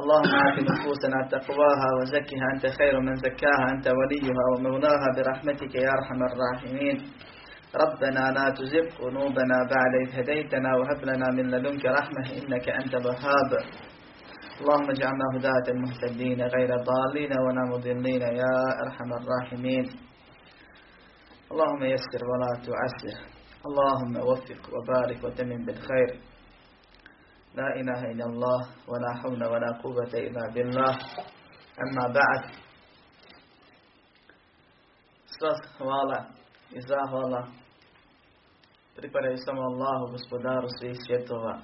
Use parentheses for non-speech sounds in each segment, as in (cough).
اللهم آت نفوسنا تقواها وزكها أنت خير من زكاها أنت وليها ومولاها برحمتك يا أرحم الراحمين. ربنا لا تزغ قلوبنا بعد إذ هديتنا وهب لنا من لدنك رحمة إنك أنت الوهاب. اللهم اجعلنا هداة المهتدين غير ضالين ولا مضلين يا أرحم الراحمين. اللهم يسر ولا تعسر. اللهم وفق وبارك وتمم بالخير. لا إله إلا الله ولا حول ولا قوة إلا بالله أما بعد Sva hvala i zahvala pripadaju samo Allahu, gospodaru svih svjetova,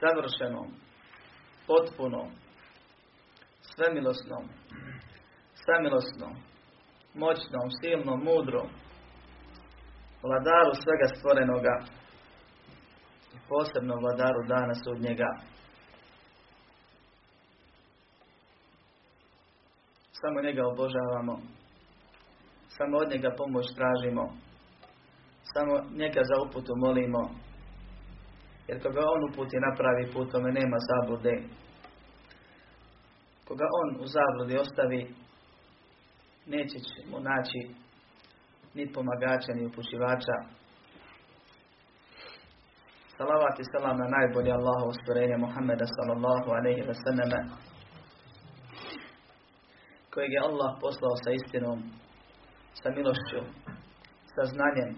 savršenom, potpunom, svemilosnom, samilosnom, moćnom, silnom, mudrom, vladaru svega stvorenoga i posebno vladaru dana sudnjega. Samo njega obožavamo, samo od njega pomoć tražimo, samo njega za uputu molimo, jer koga on uputi napravi put, tome nema zablude. Koga on u zabludi ostavi, neće mu naći ni pomagača, ni upućivača. Salavat i salam na najbolje Allahovo stvorenje Muhammeda sallallahu alaihi wa sallame, kojeg je Allah poslao sa istinom, sa milošću, sa znanjem,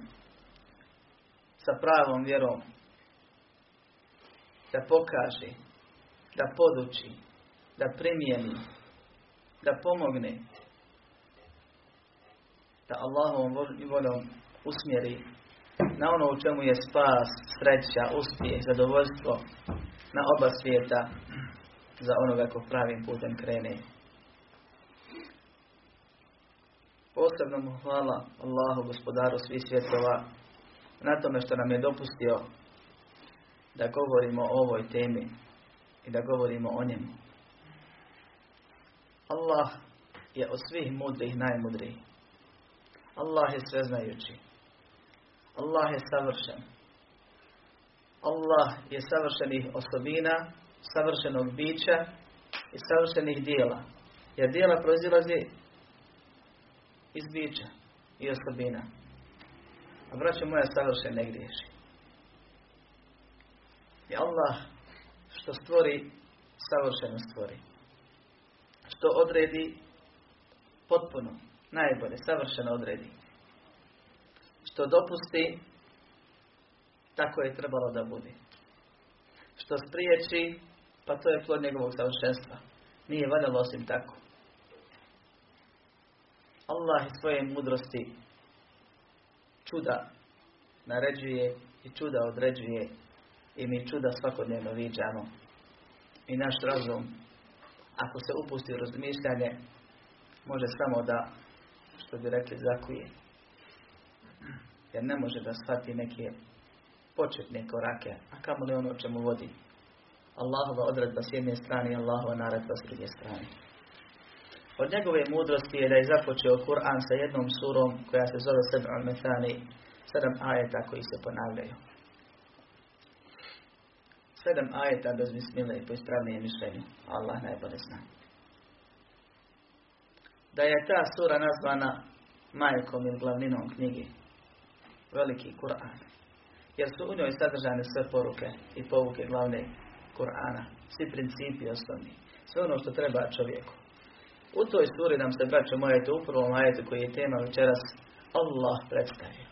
sa pravom vjerom, da pokaže, da poduči, da primijeni, da pomogne, da Allahovom voljom usmjeri na ono u čemu je spas, sreća, uspjeh, zadovoljstvo na oba svijeta za onoga ko pravim putem krene. Posebno mu hvala Allahu, gospodaru svih svjetova, na tome što nam je dopustio da govorimo o ovoj temi i da govorimo o njemu. Allah je od svih mudrih najmudriji. Allah je sveznajući. Allah je savršen. Allah je savršenih osobina, savršenog bića i savršenih dijela. Jer dijela proizilazi iz bića i osobina. A braćo moja savršen ne griješi. I Allah što stvori, savršeno stvori. Što odredi, potpuno, najbolje, savršeno odredi. Što dopusti, tako je trebalo da bude. Što spriječi, pa to je plod njegovog savršenstva. Nije valjalo osim tako. Allah iz svoje mudrosti čuda naređuje i čuda određuje i mi čuda svakodnevno viđamo. I naš razum, ako se upusti u razmišljanje, može samo da, što bi rekli, zakuje. Jer ne može da shvati neke početne korake, a kamo li ono o čemu vodi. Allahova odredba s jedne strane i Allahova naredba s druge strane. Od njegove mudrosti je da je započeo Kur'an sa jednom surom koja se zove Sebr al-Methani, sedam ajeta koji se ponavljaju sedam ajeta bez bismile i po ispravnijem mišljenju. Allah najbolje zna. Da je ta sura nazvana majkom ili glavninom knjigi. Veliki Kur'an. Jer su u njoj sadržane sve poruke i povuke glavne Kur'ana. Svi principi osnovni. Sve ono što treba čovjeku. U toj suri nam se, braćo moje, to u prvom ajetu koji je tema večeras, Allah predstavio.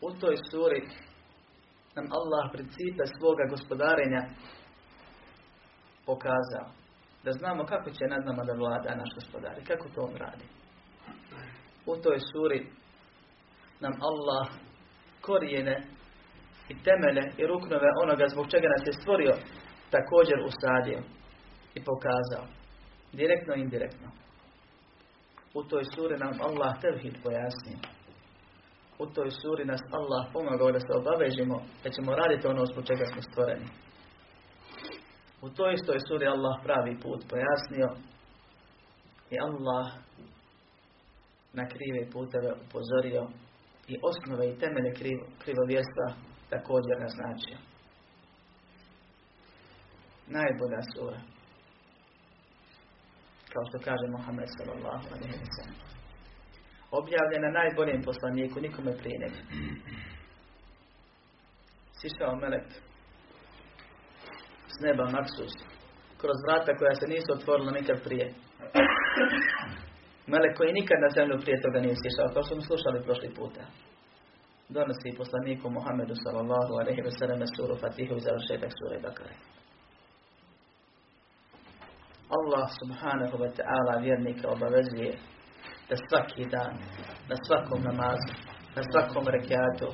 U toj suri nam Allah principe svoga gospodarenja pokazao. Da znamo kako će nad nama da vlada naš gospodar i kako to on radi. U toj suri nam Allah korijene i temele i ruknove onoga zbog čega nas je stvorio također usadio i pokazao. Direktno i indirektno. U toj suri nam Allah tevhid pojasnio. U toj suri nas Allah pomagao da se obavežimo da ćemo raditi ono zbog čega smo stvoreni. U toj istoj suri Allah pravi put pojasnio i Allah na krive puteve upozorio i osnove i temelje krivo, krivovjesta također naznačio. Najbolja sura. Kao što kaže Muhammed sallallahu alaihi wa sallam. Objavljena najboljem poslaniku, nikome prije nego. Sišao melek s neba Maksus, kroz vrata koja se nisu otvorila nikad prije. Melek koji nikad na zemlju prije toga nije sišao, kao što smo slušali prošli puta. Donosi poslaniku Muhammedu sallallahu alaihi wa sallam suru Fatihu i završetak sure Bakare. Allah subhanahu wa ta'ala vjernika obavezuje da svaki dan, na svakom namazu, na svakom rekiatu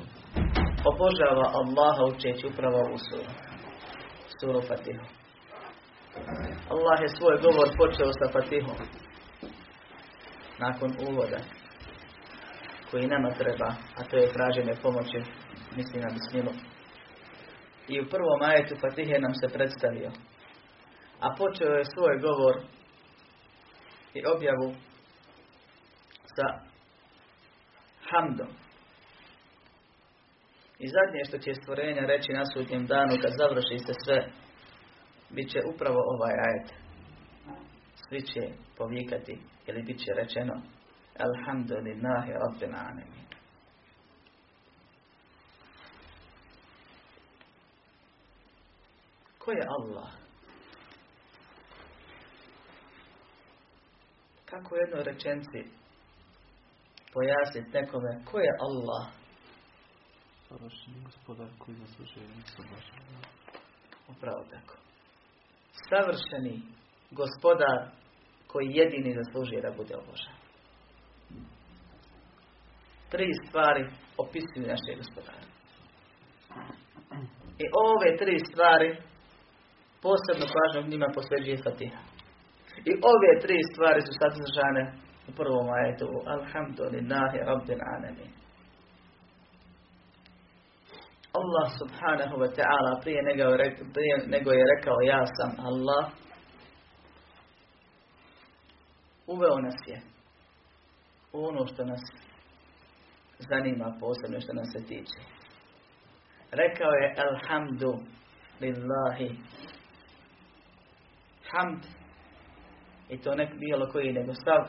obožava Allaha učeći upravo u suru. Suru Fatihu. Allah je svoj govor počeo sa Fatihom. Nakon uvoda koji nama treba, a to je traženje pomoći, mislim na bismilu. I u prvom ajetu Fatihe nam se predstavio. A počeo je svoj govor i objavu sa hamdom. I zadnje što će stvorenja reći na sudnjem danu kad završite sve, bit će upravo ovaj ajet. Svi će povikati ili bit će rečeno Alhamdulillahi Rabbil Alamin. Ko je Allah? Kako u jednoj rečenci pojasniti nekome ko je Allah? Savršeni gospodar koji nisu Upravo tako. Savršeni gospodar koji jedini zaslužuje da bude obožan. Tri stvari opisuju naše gospodare. I ove tri stvari posebno pažnju njima posveđuje Fatiha. I ove tri stvari su sadržane u prvom ajetu Alhamdulillahi Rabbil Alamin. Allah subhanahu wa ta'ala prije nego je rekao ja sam Allah uveo nas je u ono što nas zanima posebno što nas se tiče. Rekao je Alhamdu lillahi Hamd i to nek bilo koji nego stav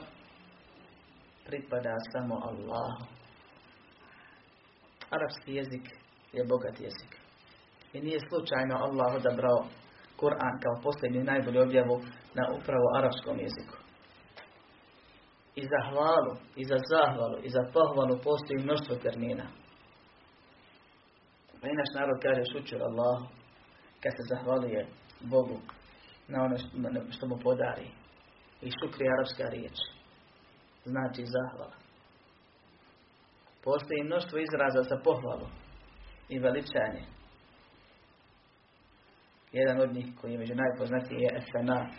pripada samo Allahu. Arapski jezik je bogat jezik. I nije slučajno Allah odabrao Kur'an kao posljednju najbolju objavu na upravo arapskom jeziku. I za hvalu, i za zahvalu, i za pohvalu postoji mnoštvo termina. Pa i naš narod kaže šućur Allahu, kad se zahvaluje Bogu na ono što mu podari. I šukri arapska riječ. Znači zahvala. Postoji mnoštvo izraza za pohvalu i veličanje. Jedan od njih koji je među najpoznatiji je Efena.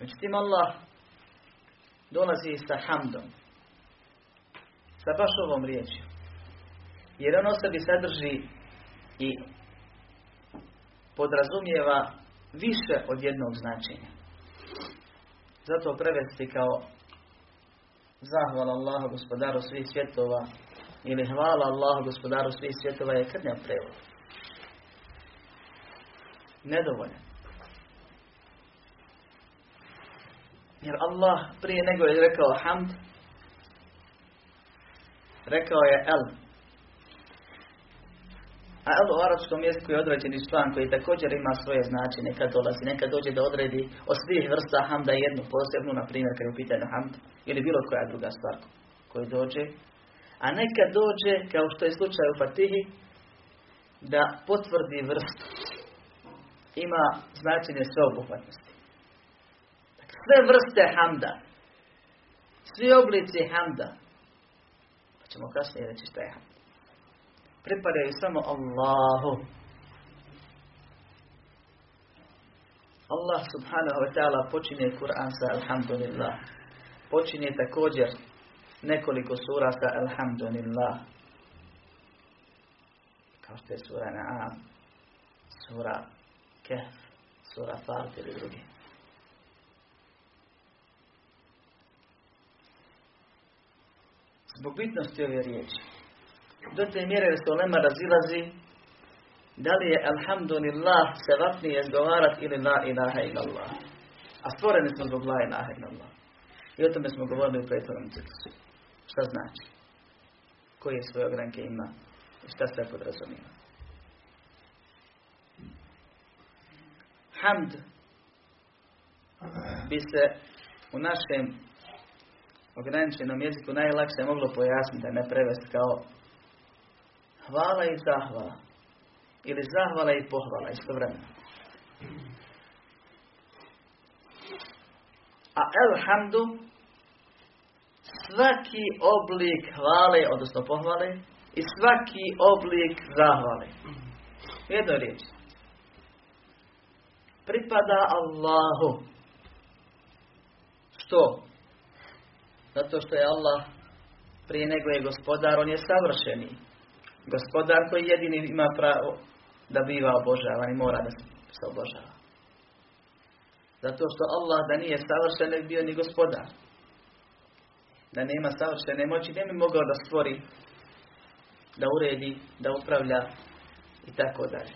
Međutim Allah dolazi sa hamdom. Sa baš ovom riječju. Jer on sebi sadrži i podrazumijeva više od jednog značenja. Zato prevesti kao zahvala Allahu gospodaru svih svjetova ili hvala Allahu gospodaru svih svjetova je krnjav prevod. Nedovoljan. Jer Allah prije nego je rekao hamd, rekao je el. A el u arapskom jeziku je određeni član koji također ima svoje značenje kad dolazi. Nekad dođe da odredi od svih vrsta hamda jednu posebnu, na primjer kad je u pitanju hamd, ili bilo koja druga stvar koja dođe. A nekad dođe, kao što je slučaj u Fatihi, da potvrdi vrstu. Ima značenje sveobuhvatnosti. Sve vrste hamda. Svi oblici hamda. Pa ćemo kasnije reći šta je hamd. Pripadaju samo Allahu. Allah subhanahu wa ta'ala počinje Kur'an sa Alhamdulillah. počinje također nekoliko sura sa Alhamdulillah. Kao što je sura Naam, sura Kehf, sura Fatir i drugi. Zbog bitnosti ove riječi. Do te mjere se olema razilazi da li je alhamdulillah se vapnije izgovarat ili la ilaha illallah. A stvoreni smo zbog la ilaha illallah. I o tome smo govorili u prethodnom ciklusu. Šta znači? Koje svoje ogranke ima? I šta sve podrazumijeva? Hamd bi se u našem ograničenom jeziku najlakše moglo pojasniti, da ne prevesti kao hvala i zahvala. Ili zahvala i pohvala istovremeno. A elhamdu svaki oblik hvale, odnosno pohvale, i svaki oblik zahvale. Jedno riječ. Pripada Allahu. Što? Zato što je Allah prije nego je gospodar, on je savršeni. Gospodar koji jedini ima pravo da biva obožavan i mora da se obožava. Zato što Allah da nije savršen ne bi bio ni gospodar. Da nema savršene moći ne bi mogao da stvori, da uredi, da upravlja i tako dalje.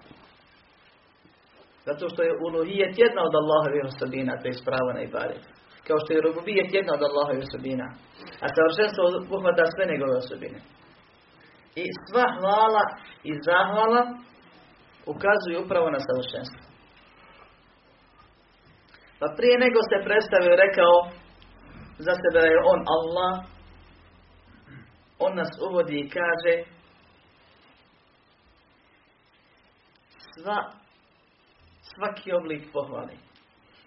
Zato što je uluhijet jedna od Allahovih osobina, to je spravo na ibadet. Kao što je rububijet jedna od Allahovih osobina. A savršenstvo uhvata sve njegove osobine. I sva hvala i zahvala ukazuju upravo na savršenstvo. Pa prije nego se predstavio rekao za sebe da je on Allah, on nas uvodi i kaže sva, svaki oblik pohvali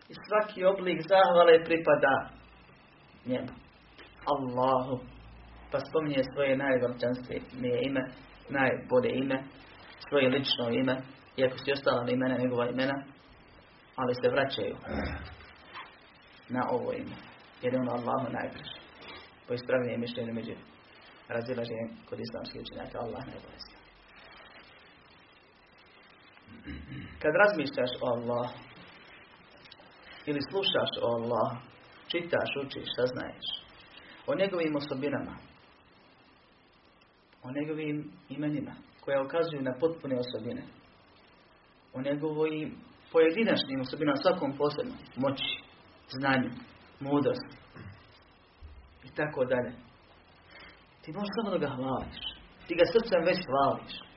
i svaki oblik zahvale pripada njemu. Allahu. Pa spominje svoje najveličanstvije ime, najbolje ime, svoje lično ime, iako su ostala imena, njegova imena, ali se vraćaju na ovo ime. Jer je ono Allahu najbliže. Po ispravljenje mišljenju među razilaženjem kod islamskih učenjaka Allah najbolje Kad razmišljaš o Allah ili slušaš o Allah, čitaš, učiš, saznaješ o njegovim osobinama, o njegovim imenima koja ukazuju na potpune osobine, o njegovim pojedinačnim osobinama, svakom posebno, moći, znanju, mudrosti i tako dalje. Ti možeš samo da ga hvališ. Ti ga srcem već hvališ.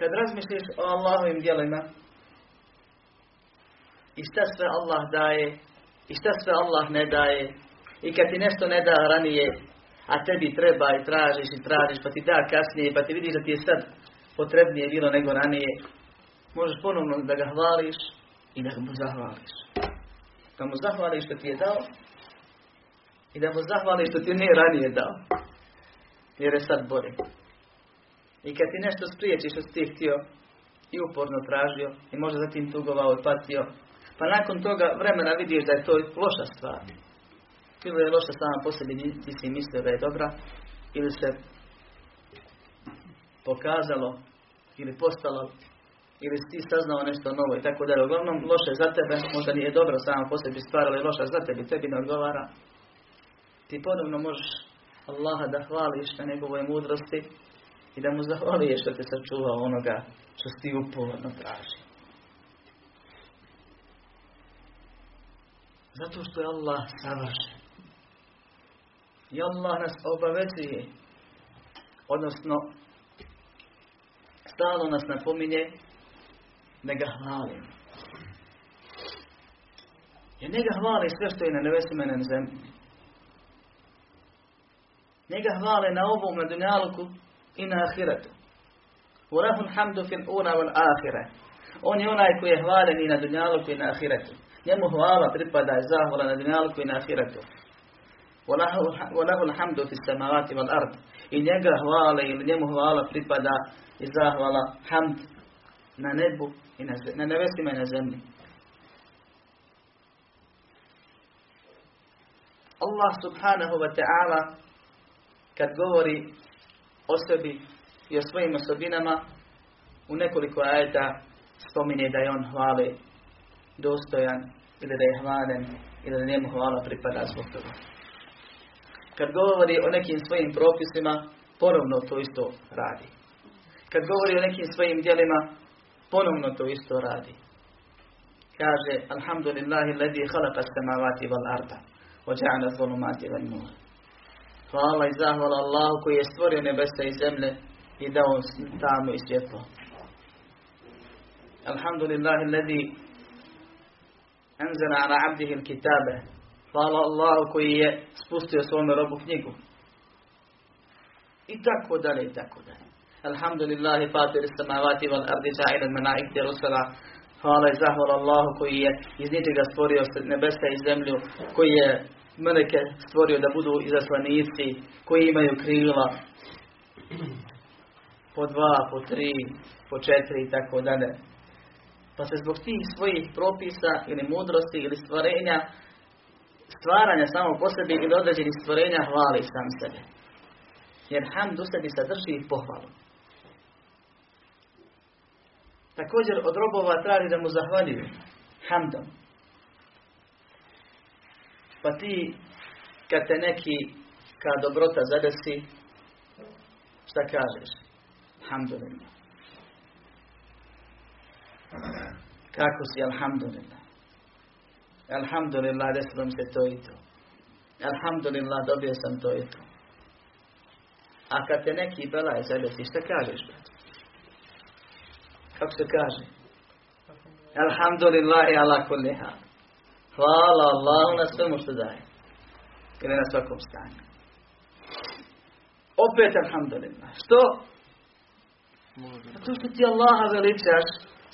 Kad razmišljaš o Allahovim djelima i šta sve Allah daje i šta sve Allah ne daje i kad ti nešto ne da ranije a tebi treba i tražiš i tražiš pa ti da kasnije pa ti vidiš da ti je sad potrebnije bilo nego ranije možeš ponovno da ga hvališ i da mu zahvališ. Da mu zahvališ što ti je dao i da mu zahvališ što ti nije ranije dao. Jer je sad bolje. I kad ti nešto spriječi što si ti htio i uporno tražio i možda zatim tugovao i patio, pa nakon toga vremena vidiš da je to loša stvar. Ili je loša sama po sebi, ti si mislio da je dobra, ili se pokazalo, ili postalo, ili si ti saznao nešto novo i tako dalje. Uglavnom, loše za tebe, možda nije dobro samo po sebi stvar, ali loša za tebe, tebi ne odgovara. Ti ponovno možeš Allaha da hvališ na njegovoj mudrosti i da mu zahvaliješ što te sačuvao onoga što si ti uporno traži. Zato što je Allah savršen. I Allah nas obavezuje, odnosno stalno nas napominje da ga hvalim. Jer njega hvali sve što je na nebesima i zemlji. Njega hvale na ovom, na dunjaluku i na ahiretu. Urahun hamdu fil ura wal ahire. On je onaj koji je hvalen i na dunjaluku i na ahiretu. Njemu hvala pripada i zahvala na dunjaluku i na ahiretu. وله الحمد في السماوات والأرض i njega hvale ili njemu hvala pripada i zahvala hamd na nebu i na, na nebesima i na zemlji. Allah subhanahu wa ta'ala kad govori o sebi i o svojim osobinama u nekoliko ajeta spominje da je on hvale dostojan ili da je hvalen ili da njemu hvala pripada zbog toga. Kad govori o nekim svojim propisima, ponovno to isto radi. Kad govori o nekim svojim djelima, ponovno to isto radi. Kaže, Alhamdulillahi ledi halaka samavati val arda, ođa'ana zulumati val nur. Hvala i zahvala Allahu koji je stvorio nebesa i zemlje i dao tamo i svjetlo. Alhamdulillahi ledi anzala ala abdihi kitabe. Hvala Allahu koji je spustio svome robu knjigu. I tako dalje, i tako dalje. Alhamdulillahi fatir samavati wal ardi ja'ila al-malaikati rusula. Hvala i zahvala Allahu koji je iz ničega stvorio nebesa i zemlju, koji je meleke stvorio da budu izaslanici, koji imaju krila po dva, po tri, po četiri i tako dalje. Pa se zbog tih svojih propisa ili mudrosti ili stvorenja, stvaranja samo po sebi ili određenih stvorenja hvali sam sebe. Jer hamd u sebi sadrži i pohvalu. Također od robova traži da mu zahvaljuju hamdom. Pa ti, kad te neki ka dobrota zadesi, šta kažeš? Alhamdulillah. Kako si, alhamdulillah. Alhamdulillah, desilo mi se to i to. Alhamdulillah, dobio sam to i to. A kad te neki belaj zadesi, šta kažeš, brat? Kako se kaže? Alhamdulillah i ala kulli hal. Hvala Allahu na svemu što daje. Ili na svakom stanju. Opet alhamdulillah. Što? Zato što ti Allaha veličaš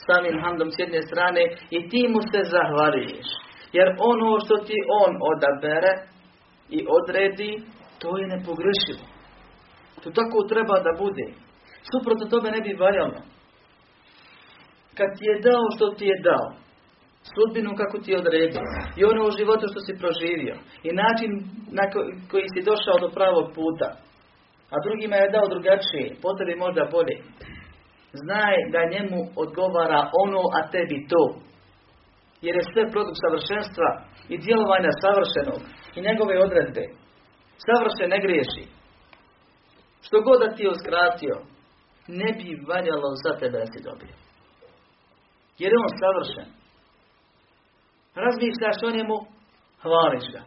samim hamdom s jedne strane i ti mu se zahvaliješ. Jer ono što ti on odabere i odredi, to je nepogrešivo. To tako treba da bude. Suprotno tome ne bi valjalo. Kad ti je dao što ti je dao, sudbinu kako ti je odredio i ono u životu što si proživio i način na koji si došao do pravog puta, a drugima je dao drugačije, potrebi možda bolje. Znaj da njemu odgovara ono, a tebi to. Jer je sve produkt savršenstva i djelovanja savršenog i njegove odredbe. Savršen ne griješi. Što god da ti je uskratio, ne bi valjalo za tebe da si dobio. Jer je on savršen. Razmišljaš o njemu, hvališ ga.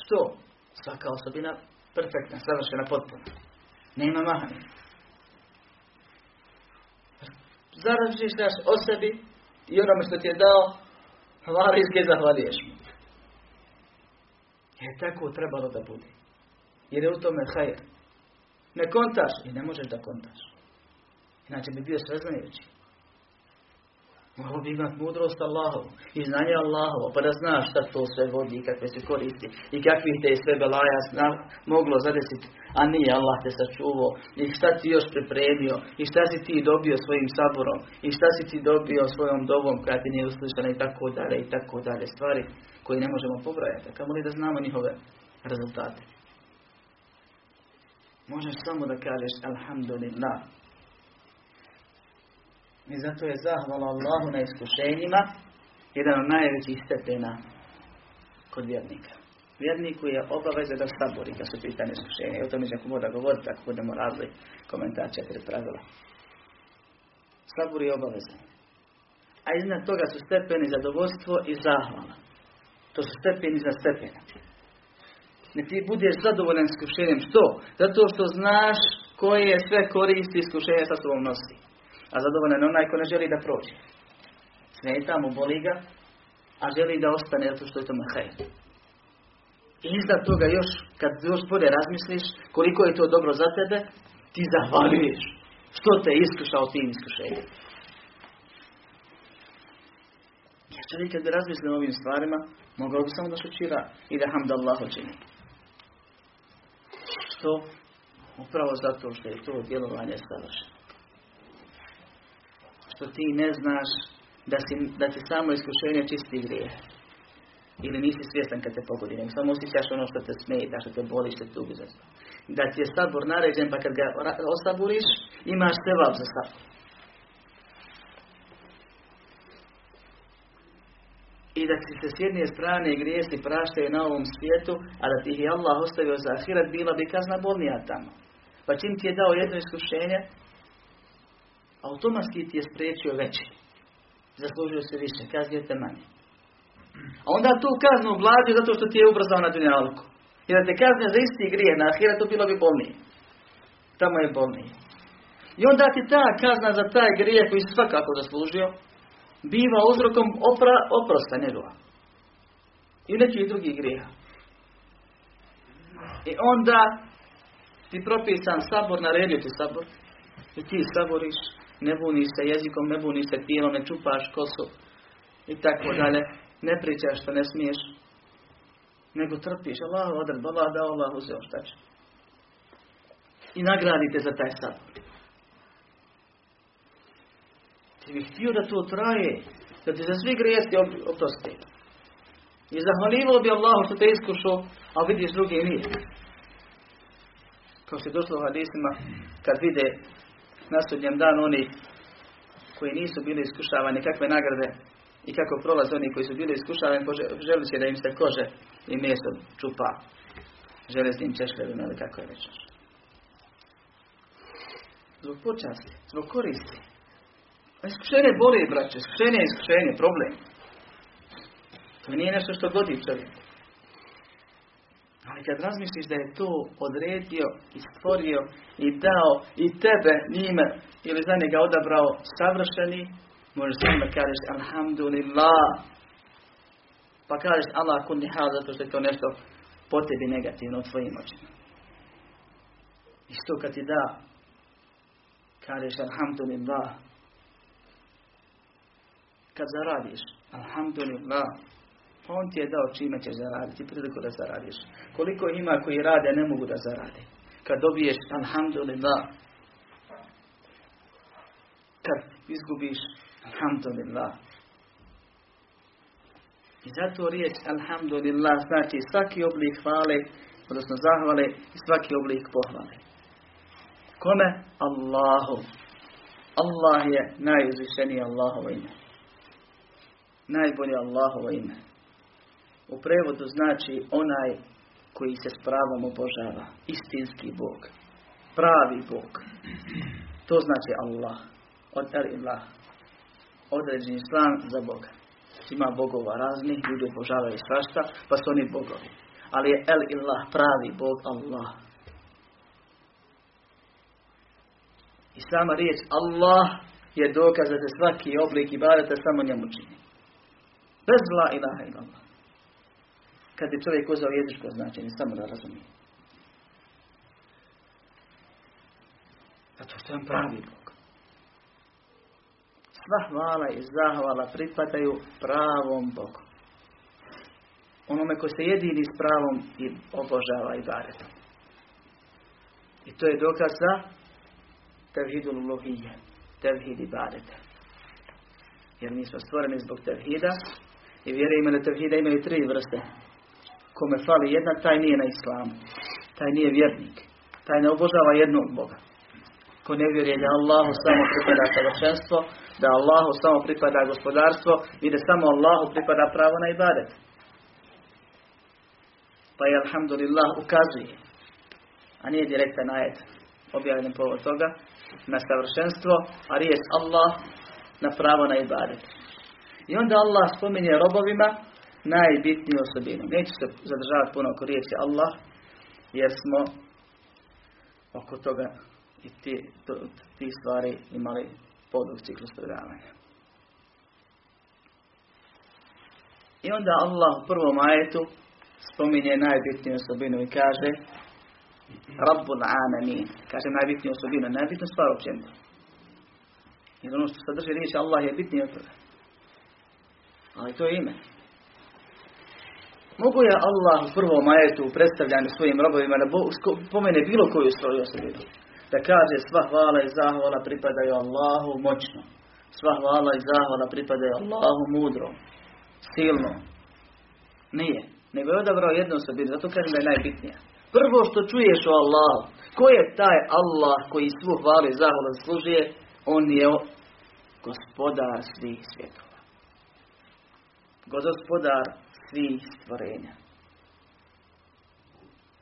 Što? Svaka osobina perfektna, savršena, potpuno. Nema mahanja. Razmišljaš o sebi i onome što ti je dao, hvališ ga i zahvaliješ mu. Jer tako trebalo da bude. Jer je u tome hajr. Ne kontaš i ne možeš da kontaš. Inače bi bio sveznajući. Moramo bi imati mudrost Allahovu i znanje Allahovo, pa da znaš šta to sve vodi i kakve se koristi i kakvih te sve belaja zna, moglo zadesiti, a nije Allah te sačuvao. I šta ti još pripremio? I šta si ti dobio svojim saborom? I šta si ti dobio svojom dobom koja ti nije uslišana? I tako dalje i tako dalje. Stvari koje ne možemo pobrojati, kamo li da znamo njihove rezultate. Možeš samo da kažeš Alhamdulillah. I zato je zahvala Allahu na iskušenjima jedan od najvećih stepena kod vjernika. Vjerniku je obaveza da sabori kad su pitanje iskušenja. I o tome ćemo da govoriti ako budemo radili komentar četiri pravila. Sabor je obaveza. A iznad toga su stepeni zadovoljstvo i zahvala. To su stepeni za stepena. Ne ti budeš zadovoljan iskušenjem. Što? Zato što znaš koje sve koristi iskušenja sa sobom nosi. A zadovoljan je onaj ko ne želi da prođe. Smeta mu, boli ga, a želi da ostane zato što je to mahaj. I iza toga još, kad još bolje razmisliš koliko je to dobro za tebe, ti zahvaljuješ što te iskušao tim iskušenjem. Jer čovjek kad bi razmislio o ovim stvarima, mogao bi samo da šučira i da hamd Allah čini. Što? Upravo zato što je to djelovanje savršeno. Što ti ne znaš da, si, da ti samo iskušenje čisti grijeh. Ili nisi svjestan kad te pogodi, nego samo osjećaš ono što te smeta, što te boli, što te tubi Da ti je sabor naređen, pa kad ga osaburiš, imaš sevap za sabor. I da ti se s jedne strane grijesi praštaju na ovom svijetu, a da ti je Allah ostavio za ahirat, bila bi kazna bolnija tamo. Pa čim ti je dao jedno iskušenje, automatski ti je spriječio veći. Zaslužio se više, kaznio te manje. A onda tu kaznu ublažio zato što ti je ubrzao na dunjalku. I da te kazne za isti grije na to bilo bi bolnije. Tamo je bolnije. I onda ti ta kazna za taj grije koji si svakako zaslužio, biva uzrokom opra, oprosta njegova. I nekih drugih grija. I onda ti propisan sabor, naredio ti sabor. I ti saboriš, ne buniš se jezikom, ne buniš se tijelom, ne čupaš kosu i tako dalje. Ne pričaš što ne smiješ, nego trpiš. Allah odred, Allah dao, Allah uzeo, šta će. I nagradite za taj sabor. Ti bih htio da to traje, da ti za svi grijesti oprosti. I zahvalivalo bi Allahu što te iskušao, a vidiš drugi nije. Kao se došlo u hadisima, kad vide na sudnjem danu oni koji nisu bili iskušavani, kakve nagrade i kako prolaze oni koji su bili iskušavani, želi se da im se kože i mjesto čupa železnim češljevima ili kako je već. Zbog počasti, zbog koristi. Iskušenje boli, braće, iskušenje je iskušenje, problem. To nije nešto što godi čovjek. Ali kad razmisliš da je to odredio i stvorio i dao i tebe njime ili za njega odabrao savršeni, možeš samo da kažeš Alhamdulillah. Pa kažeš Allah kunni hal zato što je to nešto po tebi negativno u tvojim očima. I što kad ti da, kažeš Alhamdulillah. Kad zaradiš, Alhamdulillah. On ti je dao čime ćeš zaraditi, priliku da zaradiš. Koliko ima koji rade, ne mogu da zarade. Kad dobiješ, alhamdulillah. Kad izgubiš, alhamdulillah. I zato riječ alhamdulillah znači svaki oblik hvale, odnosno zahvale i svaki oblik pohvale. Kome? Allahu. Allah je najuzvišeniji Allahovo ime. Najbolje Allahovo ime. U prevodu znači onaj koji se s pravom obožava. Istinski Bog. Pravi Bog. To znači Allah. Od el ilah. Određeni slan za Boga. Ima bogova raznih, ljudi obožavaju svašta, pa su oni bogovi. Ali je el ilah, pravi Bog Allah. I sama riječ Allah je dokaz da se svaki oblik ibadeta samo njemu čini. Bez la ilaha Allah kad bi čovjek uzao jezičko značenje, samo da razumije. Zato što je on pravi Bog. Sva hvala i zahvala pripadaju pravom Bogu. Onome ko se jedini s pravom i obožava i baretom. I to je dokaz za tevhidul lohije, tevhid i barete. Jer mi smo stvoreni zbog tevhida i vjerujemo da tevhida imaju tri vrste kome fali jedna, taj nije na islamu. Taj nije vjernik. Taj ne obožava jednog Boga. Ko ne vjeruje da Allahu samo pripada savršenstvo, da Allahu samo pripada gospodarstvo i da samo Allahu pripada pravo na ibadet. Pa je alhamdulillah ukazuje, a nije direktan ajet objavljen povod toga, na savršenstvo, a riječ Allah na pravo na ibadet. I onda Allah spominje robovima najbitniju osobinu. Neću se zadržavati puno oko riječi Allah, jer smo oko toga i ti, ti stvari imali podug ciklus predavanja. I onda Allah u prvom ajetu spominje najbitniju osobinu i kaže Rabbul Alamin. Kaže najbitniju osobinu, najbitniju stvar općenito. Jer ono što sadrži riječ Allah je bitnije od toga. Ali to je ime. Mogu je Allah u prvom majetu u predstavljanju svojim robovima da pomene bilo koju svoju osobinu. Da kaže sva hvala i zahvala pripadaju Allahu moćno. Sva hvala i zahvala pripada Allahu mudro, silno. Nije. Nego je odabrao jednu osobinu, zato kažem da je najbitnija. Prvo što čuješ o Allahu, ko je taj Allah koji svu hvalu i zahvalu zaslužuje, on je gospodar svih svjetova. Gospodar svih stvorenja.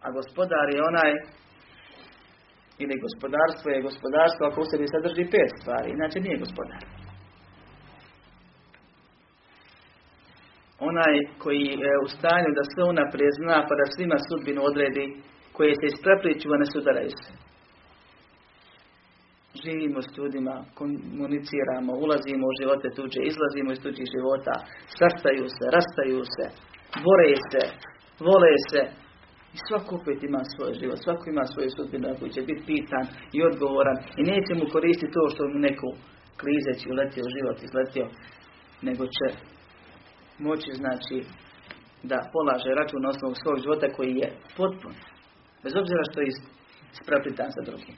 A gospodar je onaj ili gospodarstvo je gospodarstvo ako u sebi sadrži pet stvari, inače nije gospodar. Onaj koji je u stanju da sve unaprijed zna pa da svima sudbinu odredi koje se isprepliču, a ne sudaraju se. Živimo s ljudima, komuniciramo, ulazimo u živote tuđe, izlazimo iz tuđih života, sastaju se, rastaju se, bore se, vole se, i svako opet ima svoj život, svako ima svoju sudbinu koji će biti pitan i odgovoran i neće mu koristiti to što mu neko klizeći uletio život, izletio, nego će moći znači da polaže račun na osnovu svog života koji je potpun. Bez obzira što je ispreplitan sa drugim.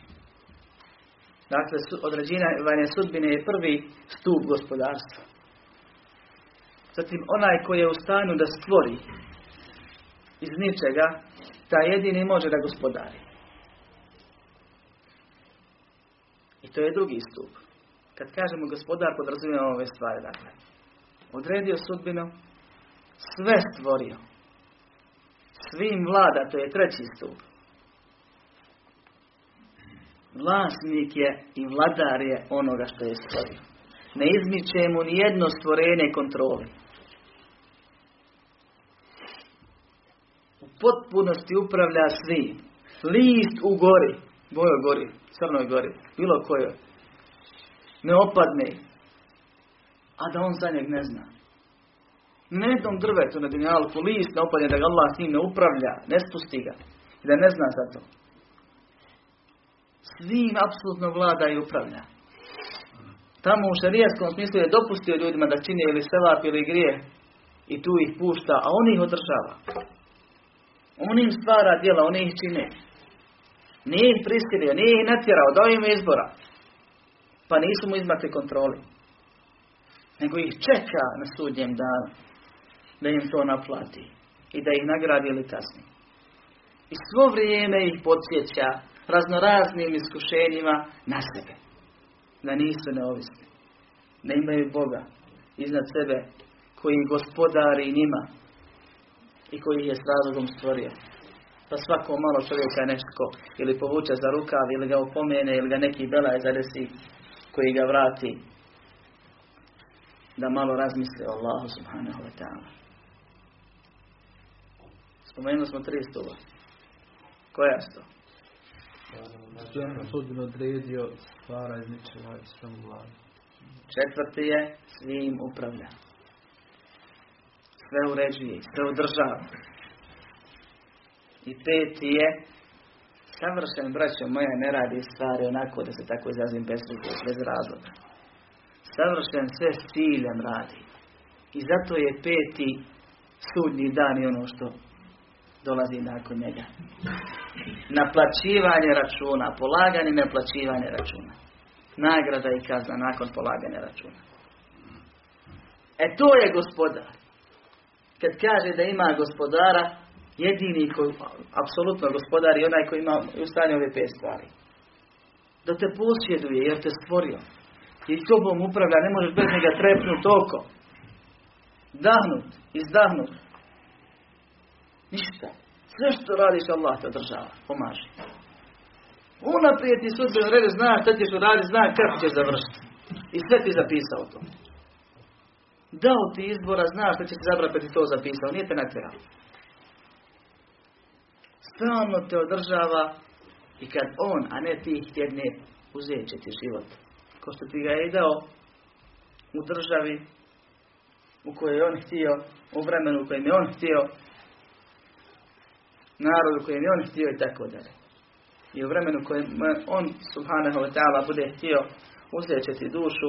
Dakle, određivanje sudbine je prvi stup gospodarstva. Zatim, onaj koji je u stanju da stvori iz ničega, taj jedini može da gospodari. I to je drugi stup. Kad kažemo gospodar, podrazumijemo ove stvari. Dakle, odredio sudbinu, sve stvorio. Svim vlada, to je treći stup. Vlasnik je i vladar je onoga što je stvorio. Ne izmiče mu ni jedno stvorenje kontroli. U potpunosti upravlja svim. List u gori, bojo gori, crnoj gori, bilo kojoj. Ne opadne. A da on za njeg ne zna. Ne jednom drvetu na dunjalku list ne opadne da ga Allah s njim ne upravlja, ne spusti ga. I da ne zna za to svim apsolutno vlada i upravlja. Tamo u šarijaskom smislu je dopustio ljudima da čine ili selap ili grije i tu ih pušta, a on ih održava. On im stvara djela, on ih čine. Nije ih prisilio, nije ih natjerao, dao im izbora. Pa nisu mu izmakli kontroli. Nego ih čeka na sudnjem danu da im to naplati i da ih nagradi ili kasni. I svo vrijeme ih podsjeća raznoraznim iskušenjima na sebe. Da nisu neovisni. Da imaju Boga iznad sebe koji gospodari njima i koji je s razlogom stvorio. Pa svako malo čovjeka nešto ili povuče za rukav ili ga upomene ili ga neki belaj zadesi koji ga vrati da malo razmisli o Allahu subhanahu wa ta'ala. Spomenuli smo tri stuba. Koja to? Sudbeno odredio stvara iz ničega i sve vlada. Četvrti je svim upravlja. Sve uređuje, sve održava. I peti je savršen, braćo moja, ne radi stvari onako da se tako izrazim bez, bez razloga. Savršen sve s ciljem radi. I zato je peti sudnji dan i ono što dolazi nakon njega. Naplaćivanje računa, polaganje i naplaćivanje računa. Nagrada i kazna nakon polaganja računa. E to je gospodar. Kad kaže da ima gospodara, jedini koji, apsolutno gospodar je onaj koji ima u stanju ove pet stvari. Da te posjeduje jer te stvorio. I tobom upravlja, ne možeš bez njega trepnut oko. Dahnut, izdahnut. Ništa. Sve što radiš Allah te održava, pomaže. Unaprijed ti sudbeno redu zna šta ćeš uraditi, zna kako ćeš završiti. I sve ti zapisao to. Dao ti izbora, zna što će se zabrati pa ti to zapisao, nije te natjerao. Stalno te održava i kad on, a ne ti htjedne, uzet će ti život. Ko što ti ga je dao u državi u kojoj je on htio, u vremenu u kojem je on htio, narodu kojem je on htio i tako dalje. I u vremenu kojem on, subhanahu wa ta'ala, bude htio, uzet će ti dušu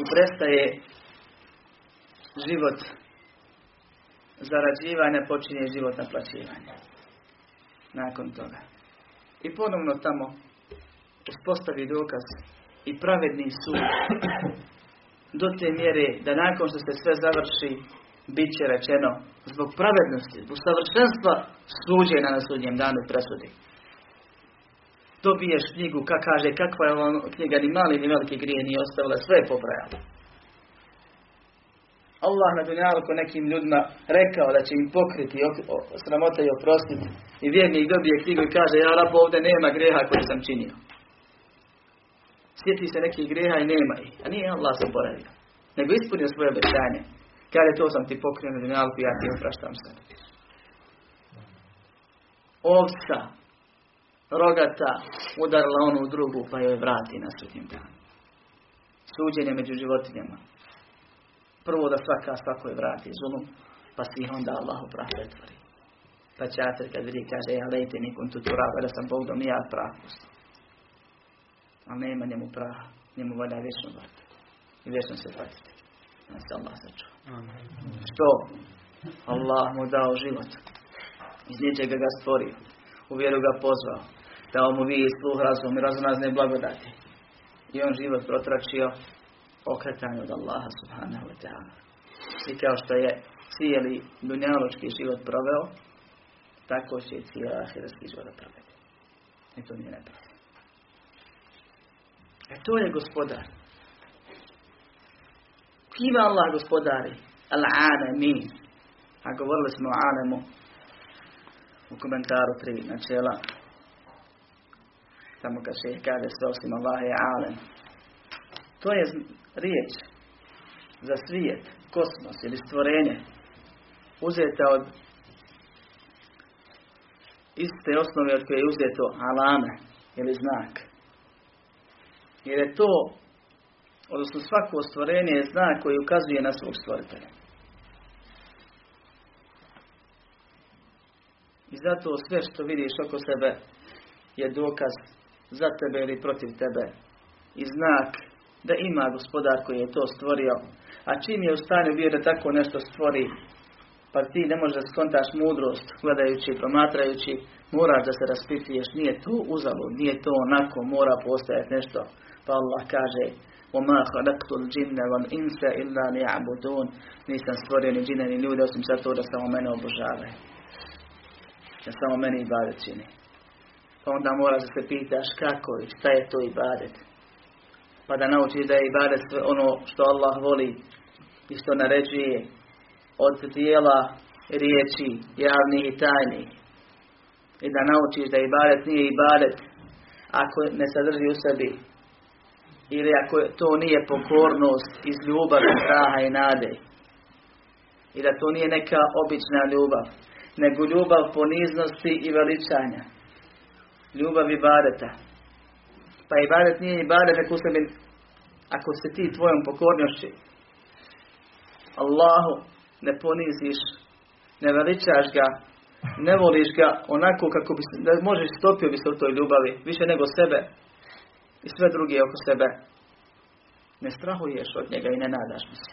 i prestaje život zarađivanja, počinje život naplaćivanja. Nakon toga. I ponovno tamo uspostavi dokaz i pravedni sud do te mjere da nakon što se sve završi, bit će rečeno zbog pravednosti, zbog savršenstva suđena na sudnjem danu presudi. Dobiješ knjigu, ka kaže, kakva je on knjiga, ni mali ni veliki grije nije ostavila, sve je. Allah na dunjalku nekim ljudima rekao da će im pokriti sramote i oprostiti. I vjernik dobije knjigu i kaže, ja rab ovdje nema greha koje sam činio. Sjeti se nekih greha i nema ih. A nije Allah zaboravio. Nego ispunio svoje obećanje. Kaže, to sam ti pokrio na dunjalku ja ti opraštam se. Ovca, rogata, udarila onu drugu pa joj vrati na sudnjem danu. Suđenje među životinjama. Prvo da svaka svakoj vrati zulum, pa si ih onda Allahu prah pretvori. Pa čater kad vidi kaže, ja lejte nikom tu turaba, da sam Bog do ja prah pustio. Ali nema njemu praha, njemu valja vječno vrti. I vječno se patiti. Da se Allah sačuva. Što? Allah mu dao život. Iz ničega ga stvorio. U vjeru ga pozvao. Dao mu vi sluh, razum i razumazne blagodati. I on život protračio okretanje od Allaha subhanahu wa ta'ala. I kao što je cijeli dunjaločki život proveo, tako će i cijeli ahiretski život provedi. I to nije nepravda. E to je gospodar. Kima Allah gospodari? Al-Alamin. A govorili smo o Alemu u komentaru tri načela. Tamo kad se kaže sve osim Allah je Alem. To je riječ za svijet, kosmos ili stvorenje uzeta od iste osnove od koje je uzeto alame ili znak. Jer je to, odnosno svako stvorenje je znak koji ukazuje na svog stvoritelja. I zato sve što vidiš oko sebe je dokaz za tebe ili protiv tebe. I znak da ima gospodar koji je to stvorio. A čim je u stanju bio da tako nešto stvori, pa ti ne možeš da skontaš mudrost gledajući, promatrajući, moraš da se raspituješ, nije to uzalud, nije to onako, mora postojati nešto. Pa Allah kaže, وَمَا خَلَقْتُ الْجِنَّ وَالْإِنْسَ إِلَّا لِيَعْبُدُونَ Nisam stvorio ni džine ni ljude, osim zato da samo mene obožavaju. Da samo meni ibadet čini. Pa onda moraš da se pitaš kako i šta je to ibadet pa da naučiš da je ibadet sve ono što Allah voli i što naređuje od dijela, riječi, javnih i tajnih. I da naučiš da ibadet nije ibadet ako ne sadrži u sebi ili ako to nije pokornost iz ljubavi, straha i nade. I da to nije neka obična ljubav, nego ljubav poniznosti i veličanja. Ljubav ibadeta. Pa ibadet nije ibadet ako sebi, ako se ti tvojom pokornošći Allahu ne poniziš, ne veličaš ga, ne voliš ga onako kako bi da možeš stopio bi se u toj ljubavi, više nego sebe i sve druge oko sebe. Ne strahuješ od njega i ne nadaš mu se.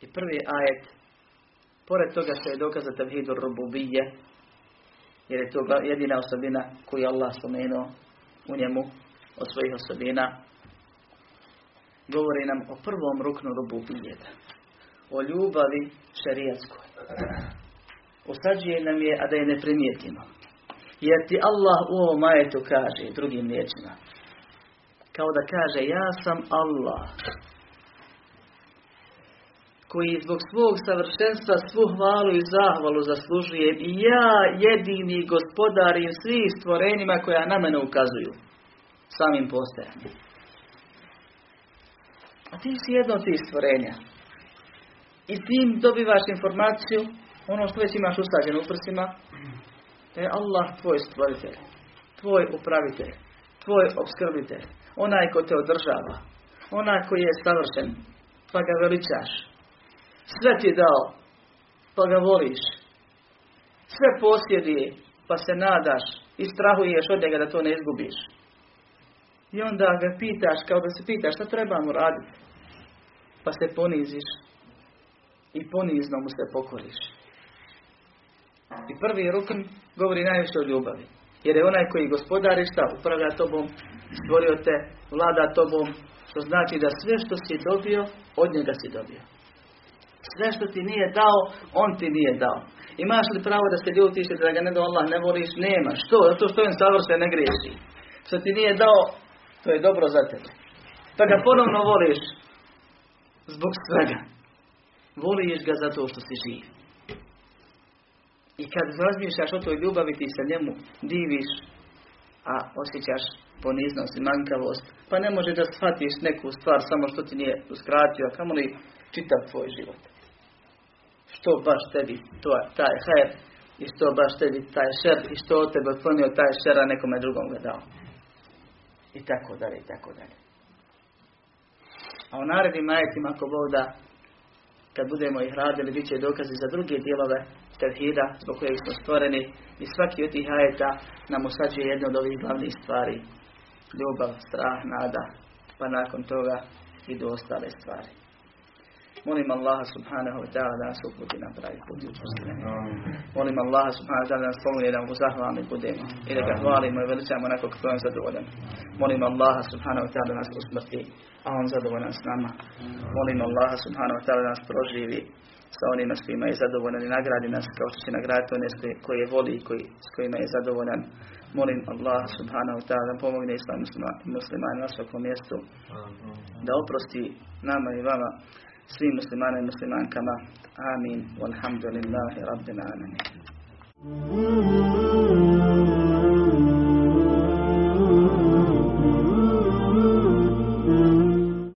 I prvi ajet, pored toga što je dokaz za tevhidu rububije, jer je to jedina osobina koju je Allah spomenuo u njemu od svojih osobina, govori nam o prvom ruknu rububijeta, o ljubavi šerijatskoj. (laughs) Osađuje nam je, a da je ne primijetimo. Jer ti Allah u ovom majetu kaže, drugim riječima, kao da kaže, ja sam Allah, koji zbog svog savršenstva svu hvalu i zahvalu zaslužuje i ja jedini gospodarim svih stvorenjima koja na mene ukazuju samim postojanjem. A ti si jedno od tih stvorenja. I tim dobivaš informaciju, ono što već imaš usađeno u prsima, da je Allah tvoj stvoritelj, tvoj upravitelj, tvoj obskrbitelj, onaj ko te održava, onaj koji je savršen, pa ga veličaš, sve ti dao, pa ga voliš. Sve posjeduje, pa se nadaš i strahuješ od njega da to ne izgubiš. I onda ga pitaš, kao da se pitaš šta trebamo raditi. Pa se poniziš i ponizno mu se pokoriš. I prvi rukn govori najviše o ljubavi. Jer je onaj koji gospodari šta upravlja tobom, stvorio te, vlada tobom, Što znači da sve što si dobio, od njega si dobio. Sve što ti nije dao, on ti nije dao. Imaš li pravo da se ljutiš da ga ne do Allah ne voliš? Nema. Što? Zato što on savršen ne griješi. Što ti nije dao, to je dobro za tebe. Pa ga ponovno voliš zbog svega. Voliš ga zato što si živ. I kad razmišljaš o toj ljubavi ti se njemu diviš, a osjećaš poniznost i manjkavost, pa ne može da shvatiš neku stvar samo što ti nije uskratio, a kamo li čitav tvoj život. Što baš tebi to, taj her i što baš tebi taj šer i što od tebe otklonio taj šer, a nekome drugom ga dao. I tako dalje, i tako dalje. A u narednim majetima, ako Bog kad budemo ih radili, bit će dokazi za druge dijelove tevhida zbog kojeg smo stvoreni i svaki od tih ajeta nam usađuje jednu od ovih glavnih stvari. Ljubav, strah, nada, pa nakon toga idu ostale stvari. Molim Allaha subhanahu wa ta'ala da nas uputi na pravi put i Molim Allaha subhanahu wa ta'ala da nas pomogne da mu zahvalni budemo i da ga hvalimo i veličamo onako kako je zadovoljan. Molim Allaha subhanahu wa ta'ala da nas usmrti, a on zadovoljan s nama. Molim Allaha subhanahu wa ta'ala da nas proživi sa onima s kojima je zadovoljan i nagradi nas kao što će nagraditi one koje voli i koji, s kojima je zadovoljan. Molim Allah subhanahu wa ta'ala da pomogne islam muslimani na svakom mjestu, da oprosti nama i vama svim muslimana i muslimankama. Amin. Walhamdulillahi rabbil alamin.